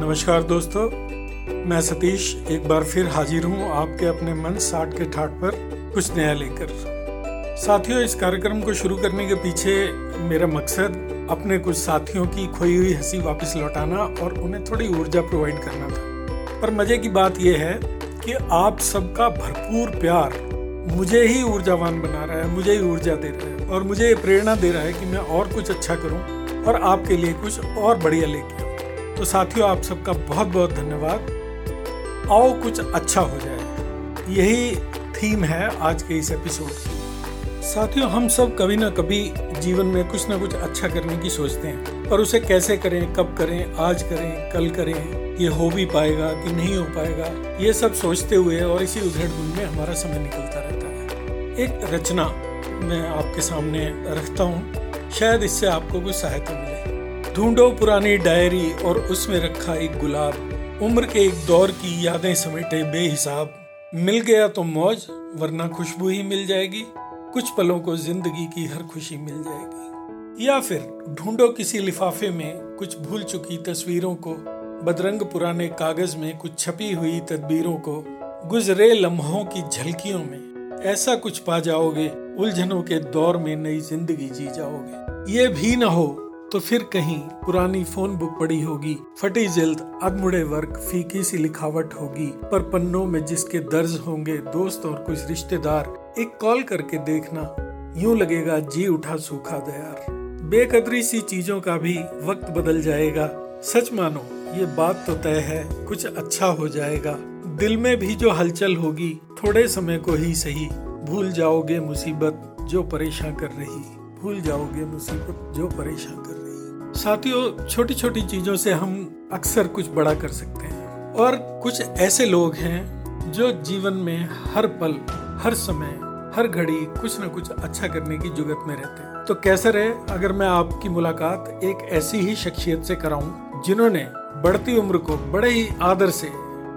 नमस्कार दोस्तों, मैं सतीश एक बार फिर हाजिर हूँ आपके अपने मन साठ के ठाट पर कुछ नया लेकर। साथियों, इस कार्यक्रम को शुरू करने के पीछे मेरा मकसद अपने कुछ साथियों की खोई हुई हँसी वापस लौटाना और उन्हें थोड़ी ऊर्जा प्रोवाइड करना था। पर मज़े की बात यह है कि आप सबका भरपूर प्यार मुझे ही ऊर्जावान बना रहा है, मुझे ही ऊर्जा दे रहा है और मुझे ये प्रेरणा दे रहा है कि मैं और कुछ अच्छा करूँ और आपके लिए कुछ और बढ़िया लेके तो साथियों, आप सबका बहुत बहुत धन्यवाद। आओ, कुछ अच्छा हो जाए। यही थीम है आज के इस एपिसोड की। साथियों, हम सब कभी ना कभी जीवन में कुछ ना कुछ अच्छा करने की सोचते हैं। पर उसे कैसे करें, कब करें, आज करें, कल करें, ये हो भी पाएगा कि नहीं हो पाएगा, ये सब सोचते हुए और इसी उधेड़ बुन में हमारा समय निकलता रहता है। एक रचना मैं आपके सामने रखता हूँ। शायद इससे आपको कुछ सहायता मिले। ढूंढो पुरानी डायरी और उसमें रखा एक गुलाब। उम्र के एक दौर की यादें समेटे बेहिसाब। मिल गया तो मौज, वरना खुशबू ही मिल जाएगी। कुछ पलों को ज़िंदगी की हर खुशी मिल जाएगी। या फिर ढूंढो किसी लिफाफे में कुछ भूल चुकी तस्वीरों को। बदरंग पुराने कागज़ में कुछ छपी हुई तदबीरों को। गुजरे लम्हों की झलकियों में ऐसा कुछ पा जाओगे, उलझनों के दौर में नई ज़िंदगी जी जाओगे। ये भी न हो तो फिर कहीं पुरानी फ़ोन बुक पड़ी होगी। फटी जल्द अधमुड़े वर्क फीकी सी लिखावट होगी। पर पन्नों में जिसके दर्ज होंगे दोस्त और कुछ रिश्तेदार, एक कॉल करके देखना, यूँ लगेगा, जी उठा सूखा दयार। बेकदरी सी चीज़ों का भी वक्त बदल जाएगा। सच मानो, ये बात तो तय है, कुछ अच्छा हो जाएगा। दिल में भी जो हलचल होगी, थोड़े समय को ही सही। भूल जाओगे मुसीबत, जो परेशान कर रही। भूल जाओगे मुसीबत, जो परेशान कर साथियों छोटी छोटी चीज़ों से हम अक्सर कुछ बड़ा कर सकते हैं। और कुछ ऐसे लोग हैं जो जीवन में हर पल, हर समय, हर घड़ी कुछ न कुछ अच्छा करने की जुगत में रहते हैं। तो कैसे रहे अगर मैं आपकी मुलाकात एक ऐसी ही शख्सियत से कराऊं, जिन्होंने बढ़ती उम्र को बड़े ही आदर से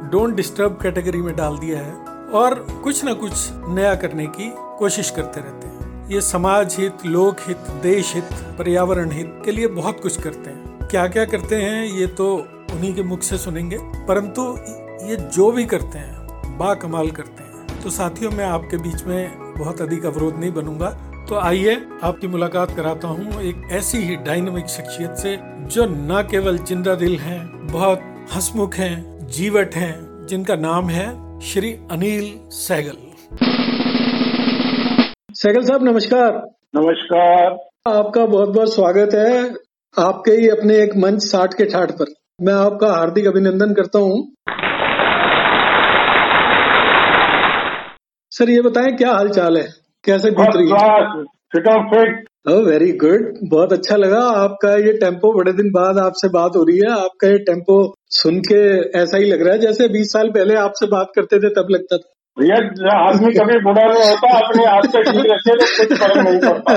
डोंट डिस्टर्ब कैटेगरी में डाल दिया है और कुछ न कुछ नया करने की कोशिश करते रहते हैं। ये समाज हित लोक हित देश हित पर्यावरण हित के लिए बहुत कुछ करते हैं। क्या क्या करते हैं ये तो उन्हीं के मुख से सुनेंगे। परंतु ये जो भी करते हैं बा कमाल करते हैं। तो साथियों मैं आपके बीच में बहुत अधिक अवरोध नहीं बनूँगा। तो आइए आपकी मुलाकात कराता हूँ एक ऐसी ही डायनामिक शख्सियत से जो न केवल ज़िंदा दिल हैं, बहुत हसमुख हैं, जीवट हैं, जिनका नाम है श्री अनिल सहगल सहगल साहब नमस्कार। नमस्कार। आपका बहुत बहुत स्वागत है आपके ही अपने एक मंच साठ के ठाठ पर। मैं आपका हार्दिक अभिनंदन करता हूँ। सर ये बताएँ क्या हाल चाल है? कैसे बीत रही है वेरी गुड बहुत अच्छा लगा आपका ये टेंपो। बड़े दिन बाद आपसे बात हो रही है। आपका ये टेंपो सुन के ऐसा ही लग रहा है जैसे 20 साल पहले आपसे बात करते थे तब लगता था। भैया आदमी कभी बुरा नहीं होता अपने आप से ठीक रखे तो कुछ फ़र्क नहीं पड़ता।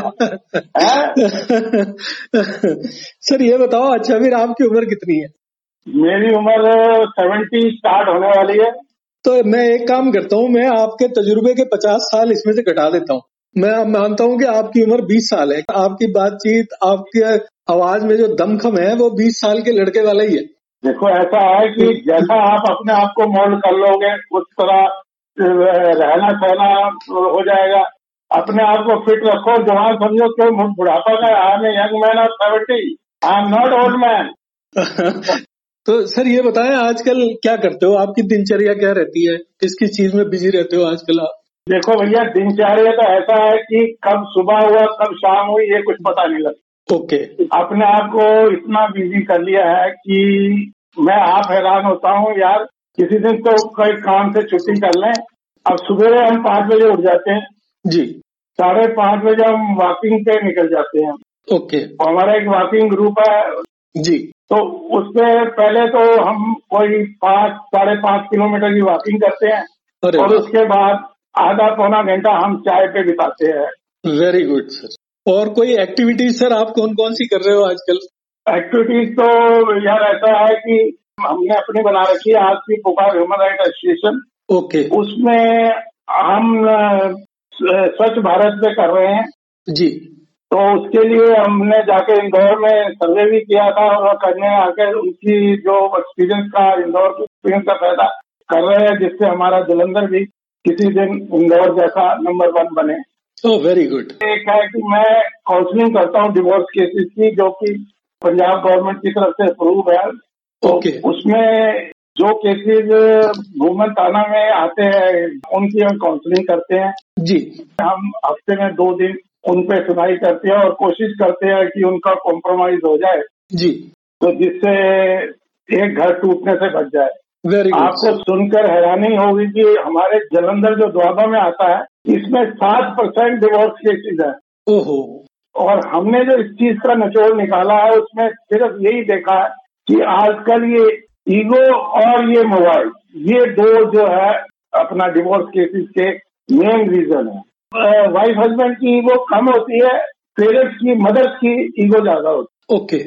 सर ये बताओ अच्छा फिर आपकी उम्र कितनी है? मेरी उम्र सेवेंटी स्टार्ट होने वाली है। तो मैं एक काम करता हूँ मैं आपके तजुर्बे के पचास साल इसमें से घटा देता हूँ। मैं मानता हूँ कि आपकी उम्र बीस साल है। आपकी बातचीत आपकी आवाज़ में जो दमखम है वो बीस साल के लड़के वाला ही है। देखो ऐसा है कि जैसा आप अपने आप को मोल्ड कर लोगे उस तरह रहना सहना हो जाएगा। अपने आप को फिट रखो जवान समझो क्यों बुढ़ापा का I am young man of seventy I am not old man तो सर ये बताएँ आजकल क्या करते हो? आपकी दिनचर्या क्या रहती है? किस किस चीज़ में बिज़ी रहते हो आजकल आप? देखो भैया दिनचर्या तो ऐसा है कि कब सुबह हुआ कब शाम हुई ये कुछ पता नहीं लगता। ओके। अपने आप को इतना बिज़ी कर लिया है कि मैं आप हैरान होता हूँ यार। किसी दिन तो कई काम से छुट्टी कर लें। अब सुबह हम पाँच बजे उठ जाते हैं। जी। साढ़े पाँच बजे हम वॉकिंग पे निकल जाते हैं। ओके। और हमारा एक वॉकिंग ग्रुप है। जी। तो उससे पहले तो हम कोई पाँच साढ़े पाँच किलोमीटर की वॉकिंग करते हैं। और उसके बाद आधा पौना घंटा हम चाय पे बिताते हैं। वेरी गुड सर और कोई एक्टिविटीज़ सर आप कौन कौन सी कर रहे हो आजकल? एक्टिविटीज़ तो यार ऐसा है कि हमने अपनी बना रखी है आज की पुकार ह्यूमन राइट एसोसिएशन। ओके। उसमें हम स्वच्छ भारत पे कर रहे हैं। जी। तो उसके लिए हमने जाके इंदौर में सर्वे भी किया था और करने आकर उनकी जो एक्सपीरियंस का इंदौर के एक्सपीरियंस का फ़ायदा कर रहे हैं जिससे हमारा जलंधर भी किसी दिन इंदौर जैसा नंबर वन बने। ओह वेरी गुड एक है कि मैं काउंसलिंग करता हूँ डिवोर्स केसेस की जो कि पंजाब गवर्नमेंट की तरफ़ से अप्रूव है। तो Okay. उसमें जो केसेज वुमेन थाना में आते हैं उनकी हम काउंसलिंग करते हैं। जी। हम हफ़्ते में दो दिन उन पे सुनाई करते हैं और कोशिश करते हैं कि उनका कॉम्प्रोमाइज हो जाए। जी। तो जिससे एक घर टूटने से बच जाए। वेरी आपको सुनकर हैरानी होगी कि हमारे जलंधर जो द्वाबा में आता है इसमें सात परसेंट डिवोर्स केसेज है। ओहो। और हमने जो इस चीज़ का निचोड़ निकाला है उसमें सिर्फ़ यही देखा है कि आजकल ये ईगो और ये मोबाइल ये दो जो है अपना डिवोर्स केसेस के मेन रीजन है। वाइफ हस्बैंड की ईगो कम होती है पेरेंट्स की मदर्स की ईगो ज़्यादा होती है। ओके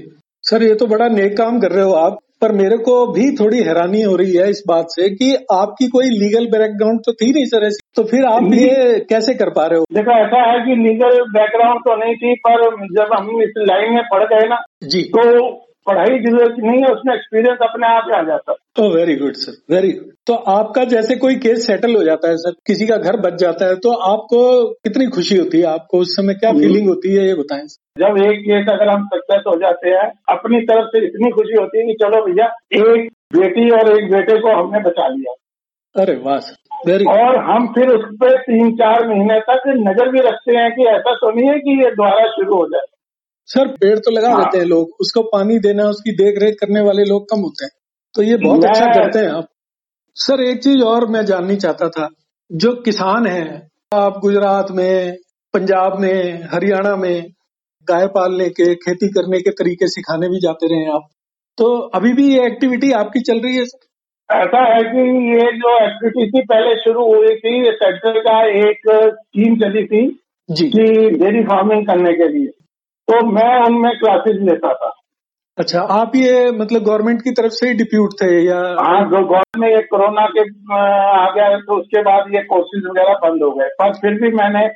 सर ये तो बड़ा नेक काम कर रहे हो आप पर मेरे को भी थोड़ी हैरानी हो रही है इस बात से कि आपकी कोई लीगल बैकग्राउंड तो थी नहीं सर ऐसी। तो फिर आप ये कैसे कर पा रहे हो? देखो ऐसा है कि लीगल बैकग्राउंड तो नहीं थी पर जब हम इस लाइन में पढ़ गए ना जी। तो पढ़ाई ज़रूरत नहीं है उसमें एक्सपीरियंस अपने आप ही आ जाता है। ओ very good sir very good तो आपका जैसे कोई केस सेटल हो जाता है सर किसी का घर बच जाता है तो आपको कितनी खुशी होती है? आपको उस समय क्या। फीलिंग होती है ये बताएँ सर जब एक केस अगर हम सक्सेस हो जाते हैं अपनी तरफ़ से इतनी खुशी होती है कि चलो भैया एक बेटी और एक बेटे को हमने बचा लिया। अरे वाह सर वेरी और हम फिर उस पर तीन चार महीने तक नज़र भी रखते हैं कि ऐसा तो नहीं है कि ये दोबारा शुरू हो जाए। सर पेड़ तो लगा हाँ। देते हैं लोग। उसको पानी देना उसकी देख रेख करने वाले लोग कम होते हैं। तो ये बहुत अच्छा करते हैं आप। सर एक चीज़ और मैं जाननी चाहता था। जो किसान हैं आप गुजरात में पंजाब में हरियाणा में गाय पालने के खेती करने के तरीके सिखाने भी जाते रहे आप। तो अभी भी ये एक्टिविटी आपकी चल रही है सर? ऐसा है कि ये जो एक्टिविटी थी पहले शुरू हुई थी सेंटर का एक स्कीम चली थी जी। कि डेयरी फ़ार्मिंग करने के लिए। तो मैं उनमें क्लासेस लेता था। अच्छा आप ये मतलब गवर्नमेंट की तरफ़ से ही डिप्यूट थे या हाँ जो गवर्नमेंट में ये कोरोना के आ गया तो उसके बाद ये कोर्सेज वगैरह बंद हो गए। पर फिर भी मैंने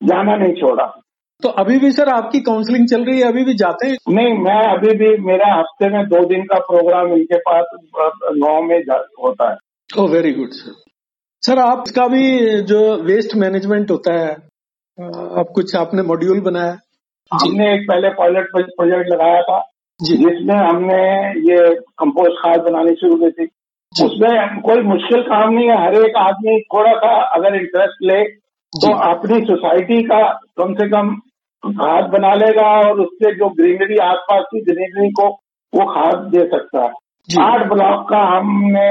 जाना नहीं छोड़ा। तो अभी भी सर आपकी काउंसलिंग चल रही है अभी भी जाते हैं? नहीं मैं अभी भी मेरा हफ़्ते में दो दिन का प्रोग्राम इनके पास गाँव में होता है। Oh very good sir sir आपका भी जो वेस्ट मैनेजमेंट होता है आप कुछ आपने मॉड्यूल बनाया? हमने एक पहले पायलट प्रोजेक्ट लगाया था जिसमें हमने ये कंपोस्ट खाद बनानी शुरू की थी। उसमें कोई मुश्किल काम नहीं है हर एक आदमी थोड़ा सा अगर इंटरेस्ट ले तो अपनी सोसाइटी का कम से कम खाद बना लेगा और उससे जो ग्रीनरी आसपास की ग्रीनरी को वो खाद दे सकता है। आठ ब्लॉक का हमने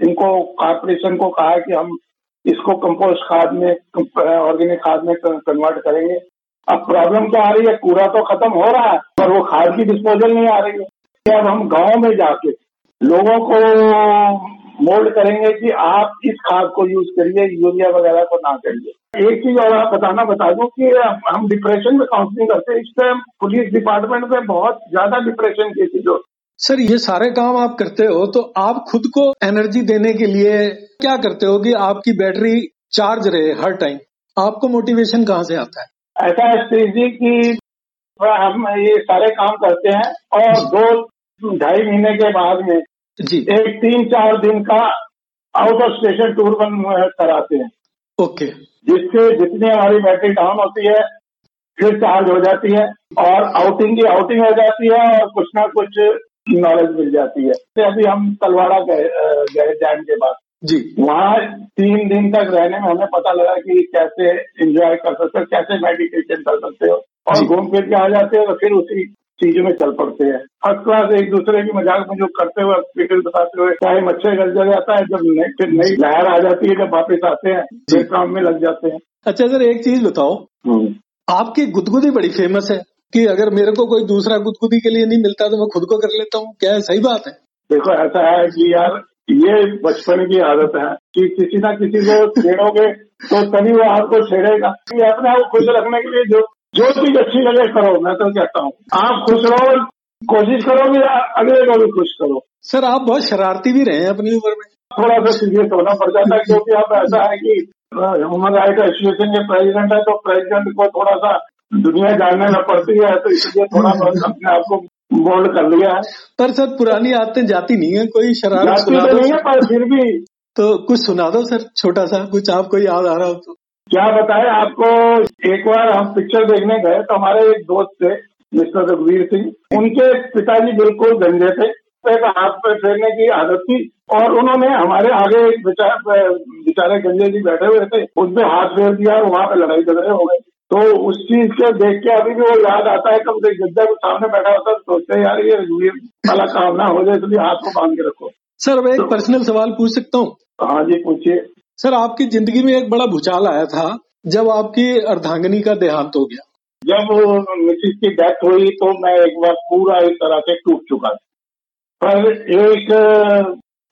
इनको कॉर्पोरेशन को कहा कि हम इसको कंपोस्ट खाद में ऑर्गेनिक खाद में कन्वर्ट करेंगे। अब प्रॉब्लम क्या आ रही है? कूड़ा तो खत्म हो रहा है, पर वो खाद की डिस्पोजल नहीं आ रही है। अब हम गाँव में जाके लोगों को मोल्ड करेंगे कि आप इस खाद को यूज़ करिए, यूरिया वगैरह को ना करिए। एक चीज़ और आप बताना, बता दूँ कि हम डिप्रेशन में काउंसलिंग करते हैं। इस टाइम पुलिस डिपार्टमेंट में बहुत ज़्यादा डिप्रेशन केसेज होते सर, ये सारे काम आप करते हो तो आप खुद को एनर्जी देने के लिए क्या करते हो कि आपकी बैटरी चार्ज रहे हर टाइम आपको मोटिवेशन कहाँ से आता है? ऐसा है श्री जी की हम ये सारे काम करते हैं और दो ढाई महीने के बाद में जी। एक तीन चार दिन का आउट ऑफ़ स्टेशन टूर बन कराते हैं। ओके। जिससे जितनी हमारी बैटरी डाउन होती है फिर चार्ज हो जाती है और आउटिंग की आउटिंग हो जाती है और कुछ ना कुछ नॉलेज मिल जाती है। अभी हम तलवाड़ा गए गए डैम के बाद जी। वहाँ तीन दिन तक रहने में हमें पता लगा कि कैसे एंजॉय कर सकते हो कैसे मेडिटेशन कर सकते हो। और घूम फिर के आ जाते हो तो फिर उसी चीज़ों में चल पड़ते हैं। फ़र्स्ट क्लास एक दूसरे की मज़ाक में जो करते हुए फ़िक्र बताते हुए टाइम अच्छे गल जाता है जब नई फिर नई लहर आ जाती है जब वापस आते हैं फिर काम में लग जाते हैं। अच्छा सर एक चीज़ बताओ। हम्म। आपकी गुदगुदी बड़ी फ़ेमस है कि अगर मेरे को कोई दूसरा गुदगुदी के लिए नहीं मिलता तो मैं खुद को कर लेता हूँ? क्या सही बात है? देखो ऐसा है कि यार ये बचपन की आदत है कि किसी ना किसी को छेड़ोगे तो तभी वो आपको छेड़ेगा। अपने आप को खुश रखने के लिए जो जो चीज़ अच्छी लगे करो मैं तो कहता हूँ। आप खुश रहो कोशिश करो कि अगले को भी खुश करो। सर आप बहुत शरारती भी रहे हैं अपनी उम्र में। थोड़ा सा सीरियस होना पड़ जाता है क्योंकि अब ऐसा है कि ह्यूमन राइट एसोसिएशन के प्रेसिडेंट है तो प्रेसिडेंट को थोड़ा सा दुनिया जानने में पड़ती है तो इसलिए थोड़ा बहुत अपने आप को मोल्ड कर लिया है। पर सर पुरानी आदतें जाती नहीं है कोई शरारत सुना तो दो नहीं है पर फिर भी तो कुछ सुना दो सर छोटा सा कुछ आपको याद आ रहा हो तो। क्या बताए आपको एक बार हम पिक्चर देखने गए तो हमारे एक दोस्त थे मिस्टर रघुवीर सिंह। उनके पिताजी बिल्कुल गंजे थे एक हाथ पे फेरने की आदत थी और उन्होंने हमारे आगे एक बेचारे गंजे जी बैठे हुए थे उन पे हाथ फेर दिया और वहाँ पे लड़ाई झगड़े हो गए। तो उस चीज़ के देख के अभी भी वो याद आता है कब गद्दा के सामने बैठा होता है तो सोचते हैं यार ये रघुवीर वाला काम ना हो जाए इसलिए हाथ को बाँध के रखो। सर मैं एक तो- पर्सनल सवाल पूछ सकता हूँ। हाँ जी पूछिए। सर आपकी ज़िंदगी में एक बड़ा भूचाल आया था जब आपकी अर्धांगनी का देहांत हो गया। जब मिसिस की डेथ हुई तो मैं एक बार पूरा एक तरह से टूट चुका था। पर एक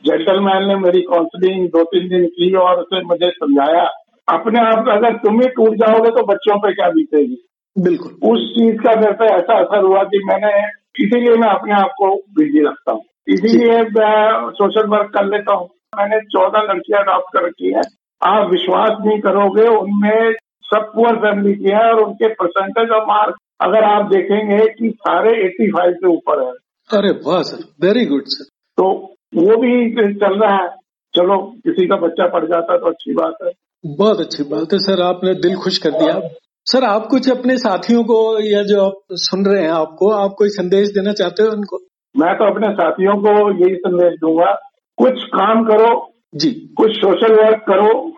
जेंटलमैन ने मेरी काउंसलिंग दो तीन दिन की और उसे मुझे समझाया। अपने आप अगर तुम ही टूट जाओगे तो बच्चों पे क्या बीतेगी? बिल्कुल। उस चीज़ का मेरे पे ऐसा असर हुआ कि मैंने इसीलिए मैं अपने आप को बिज़ी रखता हूँ। इसीलिए मैं सोशल वर्क कर लेता हूँ। मैंने चौदह लड़कियाँ अडॉप्ट कर रखी है। आप विश्वास नहीं करोगे उनमें सब पुअर फैमिली की है और उनके परसेंटेज ऑफ़ मार्क अगर आप देखेंगे कि सारे 85 से ऊपर है। अरे वाह सर वेरी गुड सर। तो वो भी चल रहा है। चलो किसी का बच्चा पड़ जाता है तो अच्छी बात है। बहुत अच्छी बात है सर आपने दिल खुश कर दिया। सर आप कुछ अपने साथियों को या जो आप सुन रहे हैं आपको आप कोई संदेश देना चाहते हो उनको? मैं तो अपने साथियों को यही संदेश दूँगा। कुछ काम करो जी। कुछ सोशल वर्क करो।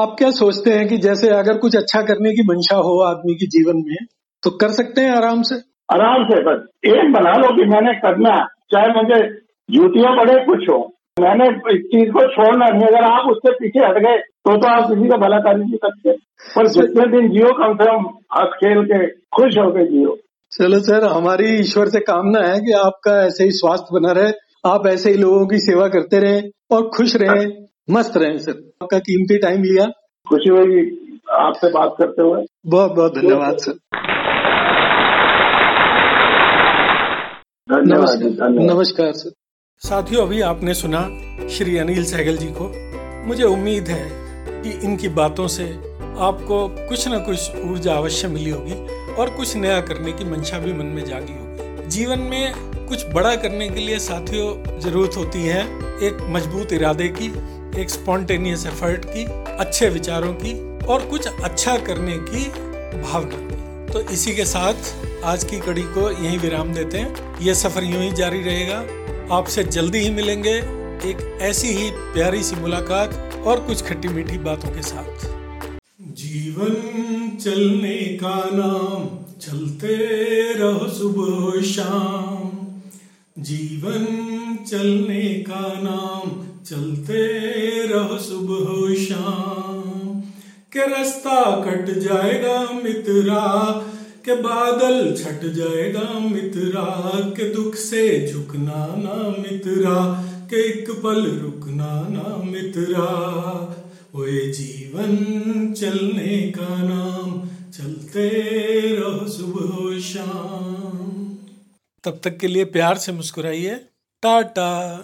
आप क्या सोचते हैं कि जैसे अगर कुछ अच्छा करने की मंशा हो आदमी के जीवन में तो कर सकते हैं आराम से? आराम से बस एक बना लो कि मैंने करना। चाहे मुझे जूतियाँ पड़े कुछ हो। मैंने इस चीज़ को छोड़ना नहीं अगर आप उससे पीछे हट गए तो तो आप किसी का भला कर नहीं सकते पर जितने दिन जियो कम से कम हंस खेल के खुश हो गए जियो। चलो सर हमारी ईश्वर से कामना है कि आपका ऐसे ही स्वास्थ्य बना रहे आप ऐसे ही लोगों की सेवा करते रहें और खुश रहें मस्त रहें सर। आपका कीमती टाइम लिया। खुशी हुई आपसे बात करते हुए। बहुत बहुत धन्यवाद सर। धन्यवाद। नमस्कार सर। साथियों, अभी आपने सुना श्री अनिल सहगल जी को। मुझे उम्मीद है कि इनकी बातों से आपको कुछ न कुछ ऊर्जा अवश्य मिली होगी और कुछ नया करने की मंशा भी मन में जागी होगी। जीवन में कुछ बड़ा करने के लिए साथियों ज़रूरत होती है एक मज़बूत इरादे की, एक स्पॉन्टेनियस एफर्ट की, अच्छे विचारों की और कुछ अच्छा करने की भावना। की तो इसी के साथ आज की कड़ी को यहीं विराम देते हैं। यह सफ़र यूँ ही जारी रहेगा। आपसे जल्दी ही मिलेंगे एक ऐसी ही प्यारी सी मुलाकात और कुछ खट्टी मीठी बातों के साथ। जीवन चलने का नाम, चलते रहो सुबह शाम। जीवन चलने का नाम, चलते रहो सुबह शाम। के रास्ता कट जाएगा मित्रा के बादल छट जाएगा मित्रा, के दुख से झुकना ना मित्रा, के एक पल रुकना ना मित्रा। ओए जीवन, चलने का नाम, चलते रहो सुबह शाम। तब तक के लिए प्यार से मुस्कुराइए। टाटा।